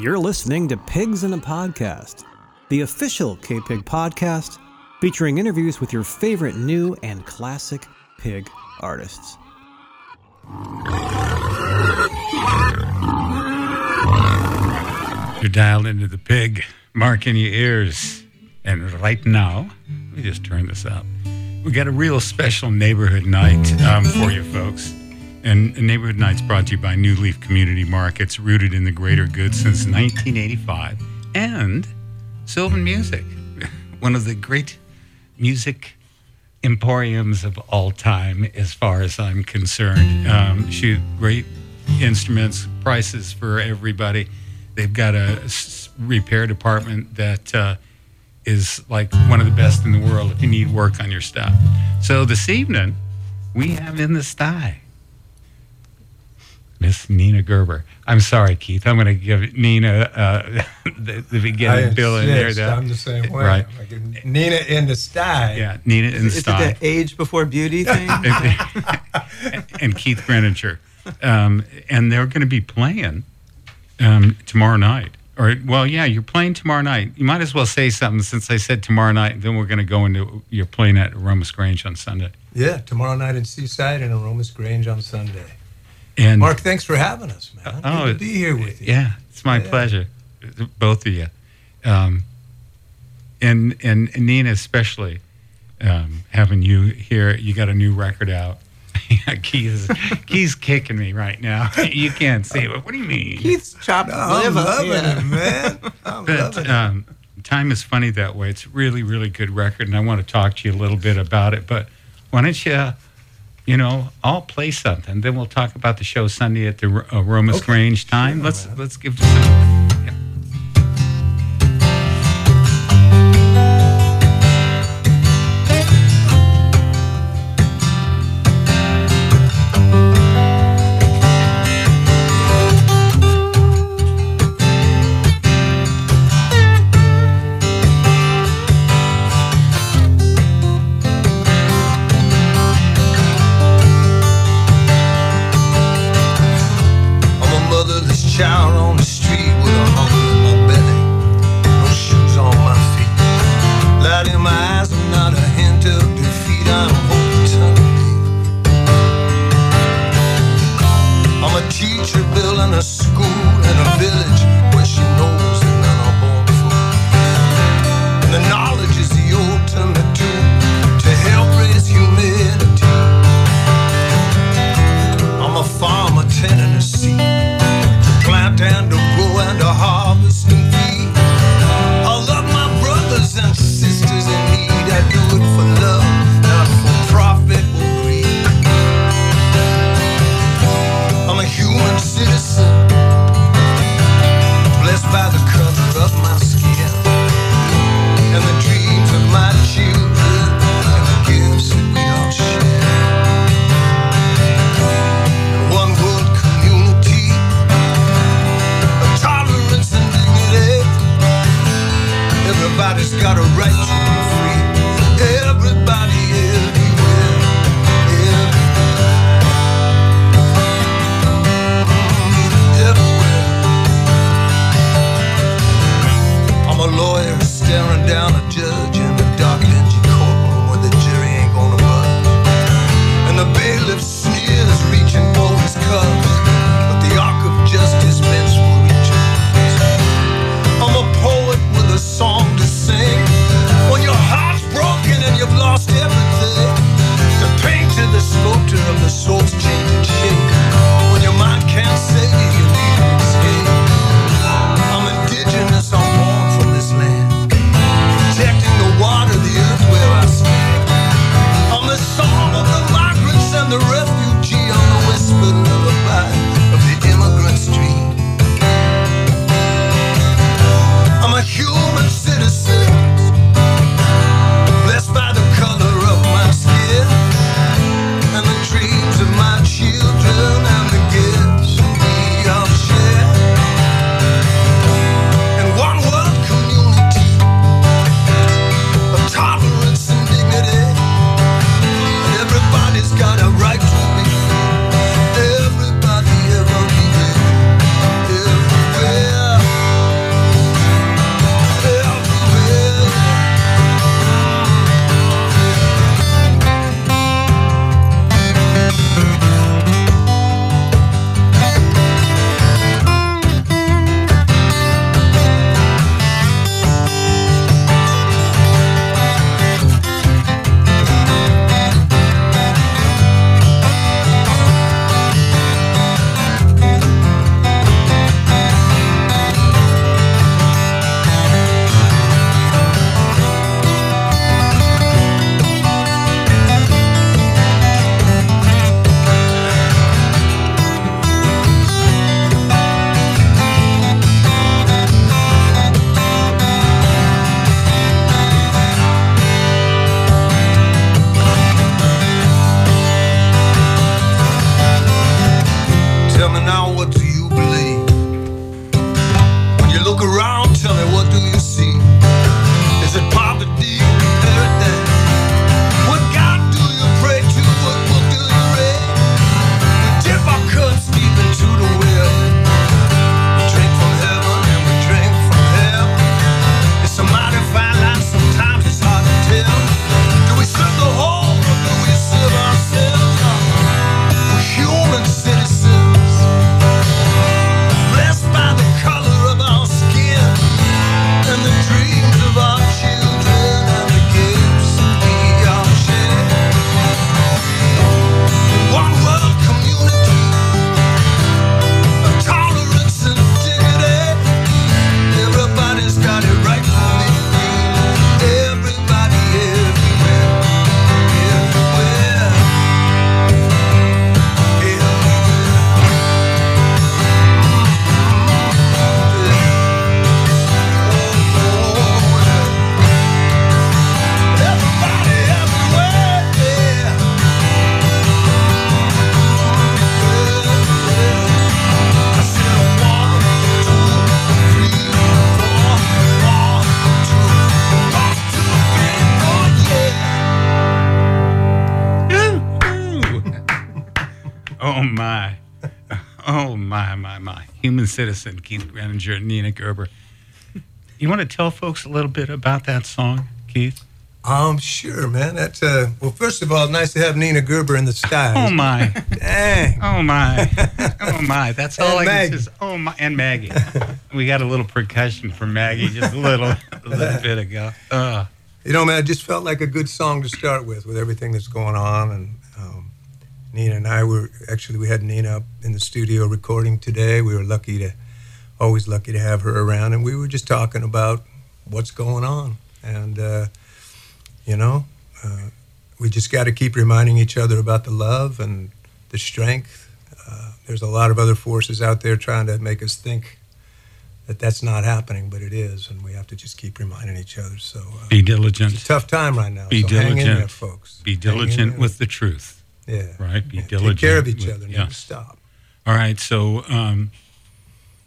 You're listening to Pigs in a Podcast, the official K Pig podcast featuring interviews with your favorite new and classic pig artists. You're dialed into the pig, mark in your ears. And right now, let me just turn this up. We got a real special neighborhood night um, for you folks. And Neighborhood Night's brought to you by New Leaf Community Markets, rooted in the greater good since 1985. And Sylvan Music, one of the great music emporiums of all time, as far as I'm concerned. Um, shoot, great instruments, prices for everybody. They've got a repair department that uh, is like one of the best in the world if you need work on your stuff. So this evening, we have in the sty Miss Nina Gerber. I'm sorry, Keith. I'm going to give Nina uh, the, the beginning I bill in there. insist. that- I'm the same way. Right. Like Nina in the sty. Yeah, Nina in the Is it the age before beauty thing? and Keith Greeninger. Um, and they're going to be playing um, tomorrow night. Or, well, yeah, you're playing tomorrow night. You might as well say something since I said tomorrow night. Then we're going to go into you're playing at Aromas Grange on Sunday. Yeah, tomorrow night in Seaside and Aromas Grange on Sunday. And Mark, thanks for having us, man. Oh, Good to be here with you. Yeah, it's my Yeah. pleasure, both of you, um, and and Nina especially um, having you here. You got a new record out. Keith Keith's kicking me right now. you can't see it. What do you mean? Keith's chopped I'm liver. loving yeah. it, man. I'm loving But it. um, time is funny that way. It's a really, really good record, and I want to talk to you a little bit about it. But why don't you, you know, I'll play something, then we'll talk about the show Sunday at the uh, Aromas Okay. Grange time. Sure, let's man. let's give this. A, Human Citizen, Keith Greeninger and Nina Gerber. You want to tell folks a little bit about that song, Keith? Um, sure, man. That's uh. Well, first of all, nice to have Nina Gerber in the skies. Oh my! Dang. Oh my! Oh my! That's all And I Maggie. can say. is, Oh my! And Maggie. we got a little percussion from Maggie just a little, a little bit ago. Uh, You know, man, it just felt like a good song to start with, with everything that's going on. And Nina and I were actually we had Nina up in the studio recording today. We were lucky to, always lucky to have her around, and we were just talking about what's going on, and uh, you know, uh, we just got to keep reminding each other about the love and the strength. Uh, there's a lot of other forces out there trying to make us think that that's not happening, but it is, and we have to just keep reminding each other. So. Uh, be it's a diligent. tough time right now. Be so hang in diligent. there, folks. Be diligent with the truth, yeah, right? Be Yeah, diligent. Take care of each with- other. Never Yes. stop. All right. So um,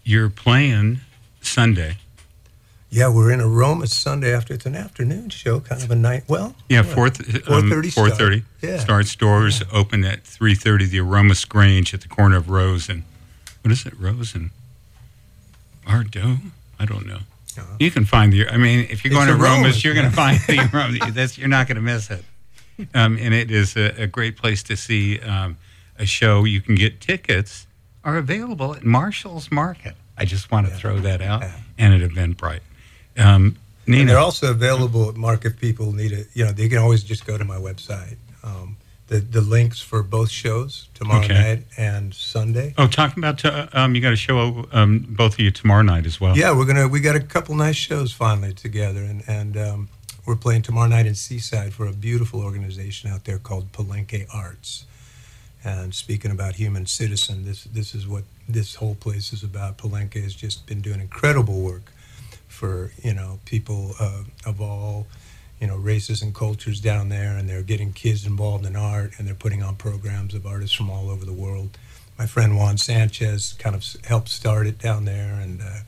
you're playing Sunday. Yeah, we're in Aroma Sunday after. It's an afternoon show, kind of a night. Well, Yeah, four um, 4:30 Four start. thirty. Yeah. Starts doors open at three thirty. The Aroma Grange at the corner of Rose and what is it? Rose and Ardo? I don't know. Uh-huh. You can find the. I mean, if you're It's going to Aromas, Aromas, you're going to find the Aroma. That's you're not going to miss it. Um, and it is a, a great place to see um, a show. You can get tickets are available at Marshall's Market. I just want to Yeah. throw that out. Yeah. And at Eventbrite. Um, and they're also available at Mark if people need it. You know, they can always just go to my website. Um, the the links for both shows tomorrow Okay. night and Sunday. Oh, talking about uh, um, you got a show um, both of you tomorrow night as well. Yeah, we're gonna we got a couple nice shows finally together, and and um, we're playing tomorrow night in Seaside for a beautiful organization out there called Palenque Arts. And speaking about human citizen, this this is what this whole place is about. Palenque has just been doing incredible work for you know people uh, of all you know races and cultures down there, and they're getting kids involved in art, and they're putting on programs of artists from all over the world. My friend Juan Sanchez kind of helped start it down there, and uh,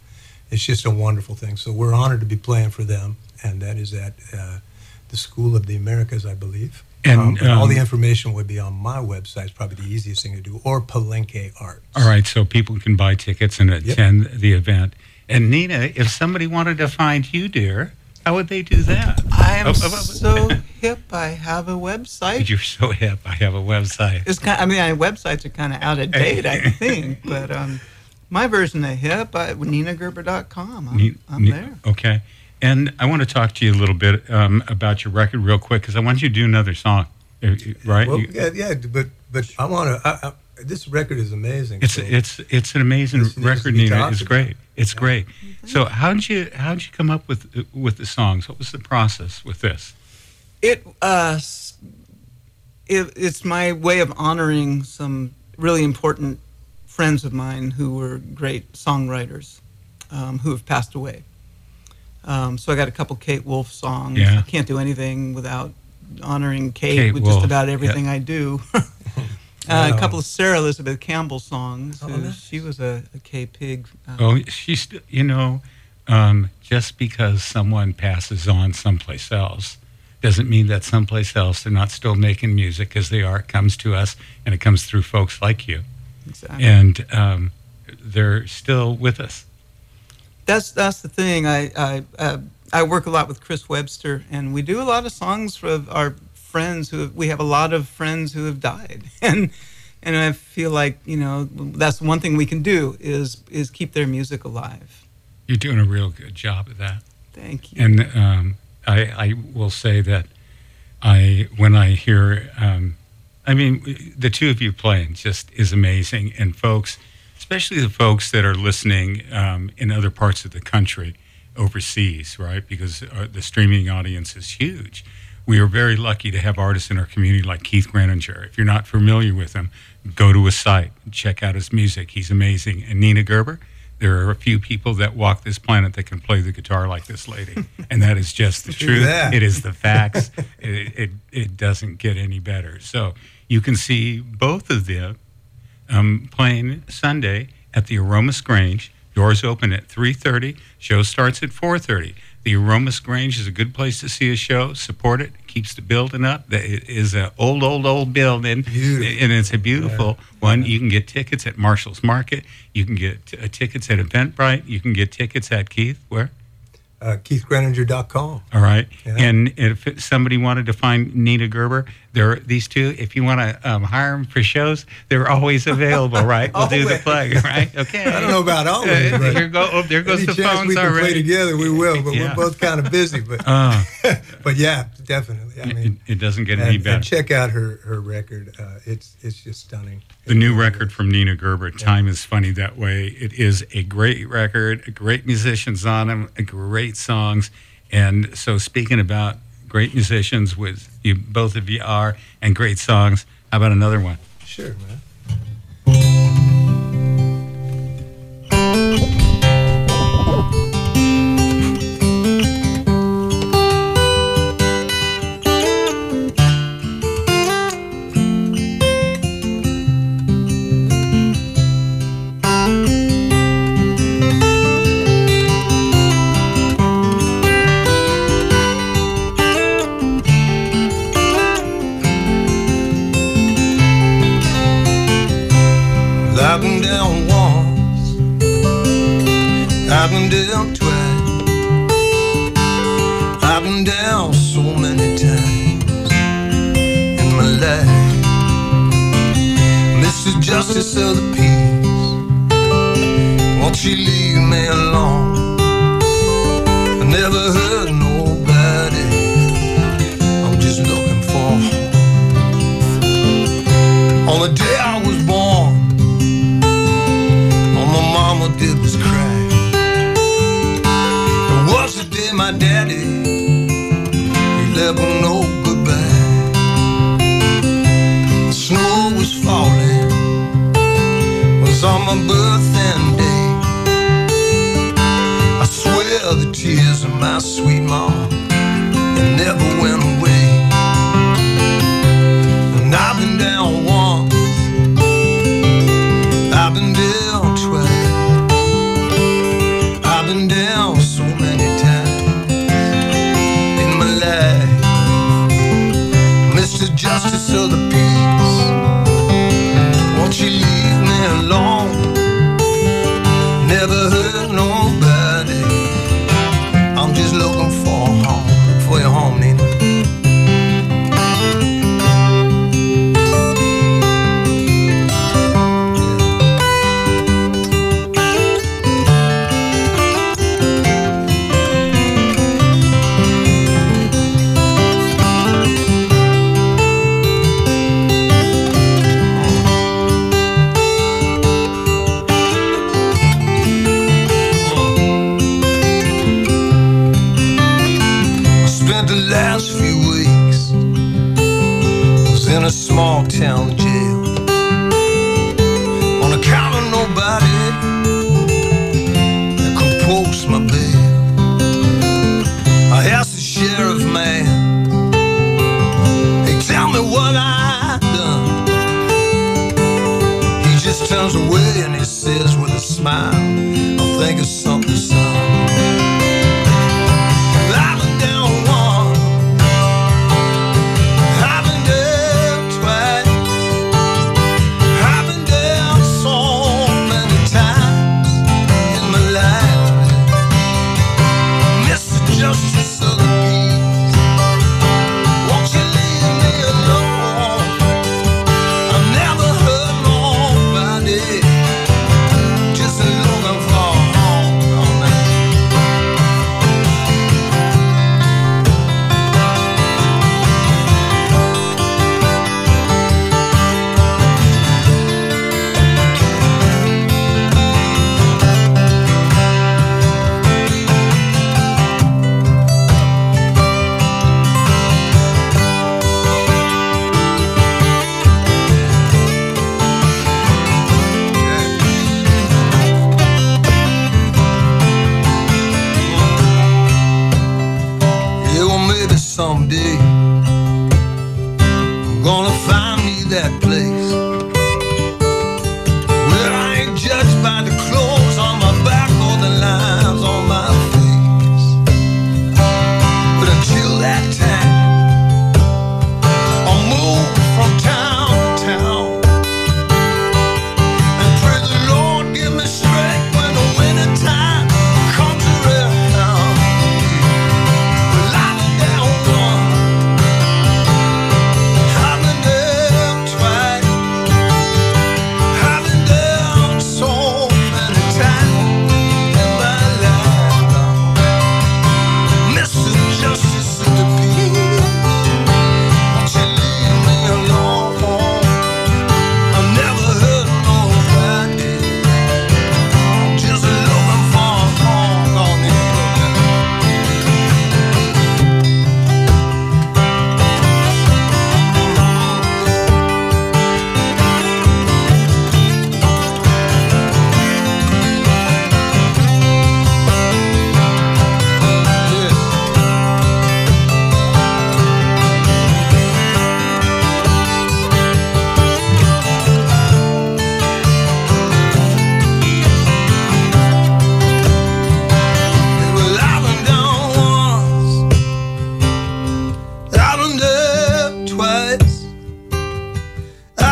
it's just a wonderful thing. So we're honored to be playing for them, and that is at uh, the School of the Americas, I believe. And, Um, but all um, the information would be on my website. It's probably the easiest thing to do, or Palenque Arts. All right, so people can buy tickets and attend the event. And Nina, if somebody wanted to find you, dear, how would they do that? I am Oh, oh, oh, so hip. I have a website. You're so hip. I have a website. It's kind. I mean, I, websites are kind of out of date, I think. But um, my version of hip, I, NinaGerber.com. I'm, Ne- I'm ne- there. Okay. And I want to talk to you a little bit um, about your record real quick because I want you to do another song, uh, right? Well, yeah, yeah, but but I want to. I, I, this record is amazing. It's so- it's it's an amazing This record, Nina. It's great. It's Yeah. great. So how did you how did you come up with with the songs? What was the process with this? It, uh, it it's my way of honoring some really important friends of mine who were great songwriters um, who have passed away. Um, so I got a couple Kate Wolf songs. Yeah. I can't do anything without honoring Kate, Kate with Wolf, just about yeah. everything I do. Uh, Wow. a couple of Sarah Elizabeth Campbell songs. Oh, nice. She was a, a K Pig. Uh, Oh, she's you know, um, just because someone passes on someplace else doesn't mean that someplace else they're not still making music because they are. It comes to us and it comes through folks like you, exactly. and um, they're still with us. That's that's the thing. I I uh, I work a lot with Chris Webster, and we do a lot of songs for our friends who have, we have a lot of friends who have died, and and I feel like you know that's one thing we can do is is keep their music alive. You're doing a real good job of that. Thank you. And um, I, I will say that I, when I hear, um, I mean, the two of you playing just is amazing. And folks, especially the folks that are listening um, in other parts of the country, overseas, right? Because uh, the streaming audience is huge. We are very lucky to have artists in our community like Keith Greeninger. If you're not familiar with him, go to his site, check out his music. He's amazing. And Nina Gerber, there are a few people that walk this planet that can play the guitar like this lady, and that is just the truth. that. It is the facts. it, it it doesn't get any better. So you can see both of them um, playing Sunday at the Aromas Grange. Doors open at 3:30. Show starts at 4:30. The Aromas Grange is a good place to see a show. Support it. Keeps the building up. It is an old, old, old building, Beautiful. and it's a beautiful one. You can get tickets at Marshall's Market. You can get uh, tickets at Eventbrite. You can get tickets at Keith. Where? Uh, KeithGreeninger.com. All right. Yeah. And if somebody wanted to find Nina Gerber, there these two. If you want to um, hire them for shows, they're always available. Right? We'll do the plug. Right? Okay. I don't know about always, Uh, but here go. Oh, there goes Any the chance phones we can play together, we will. But Yeah. we're both kind of busy. But Uh, but yeah, definitely. I mean, it doesn't get and, any and better. check out her her record. Uh, it's it's just stunning. The new record from Nina Gerber, "Time Is Funny That Way." It is a great record. Great musicians on them. Great songs. And so, speaking about great musicians, with you both of you are, and great songs. How about another one? Sure, man. My birthday day. I swear the tears of my sweet mama, they never went away. And I've been down once, I've been down twice, I've been down so many times in my life. Mr. Justice of the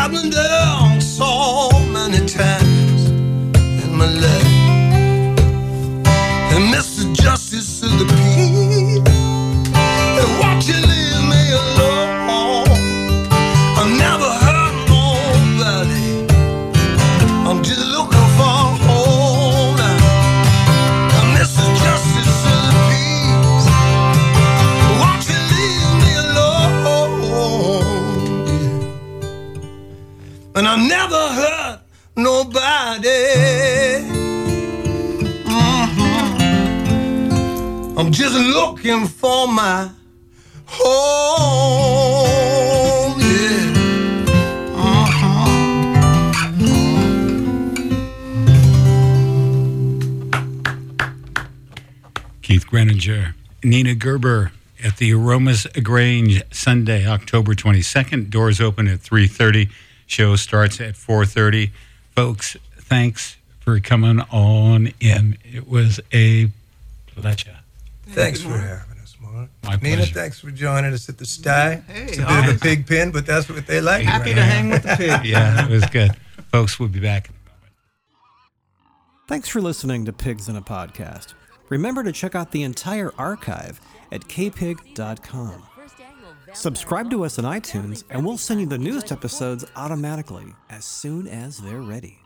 I've been down so many times in my life. Just looking for my home. Yeah. Mm-hmm. Keith Greeninger, Nina Gerber at the Aromas Grange Sunday, October 22nd. Doors open at 3:30. Show starts at 4:30. Folks, thanks for coming on in. It was a pleasure. Thanks for having us, Mark. My Nina, pleasure. thanks for joining us at the Sty. Hey, it's a bit all of a pig pen, but that's what they like. Happy around to here. hang with the pig. Yeah, it was good. Folks, we'll be back. in a moment. Thanks for listening to Pigs in a Podcast. Remember to check out the entire archive at kpig.com. Subscribe to us on iTunes, and we'll send you the newest episodes automatically as soon as they're ready.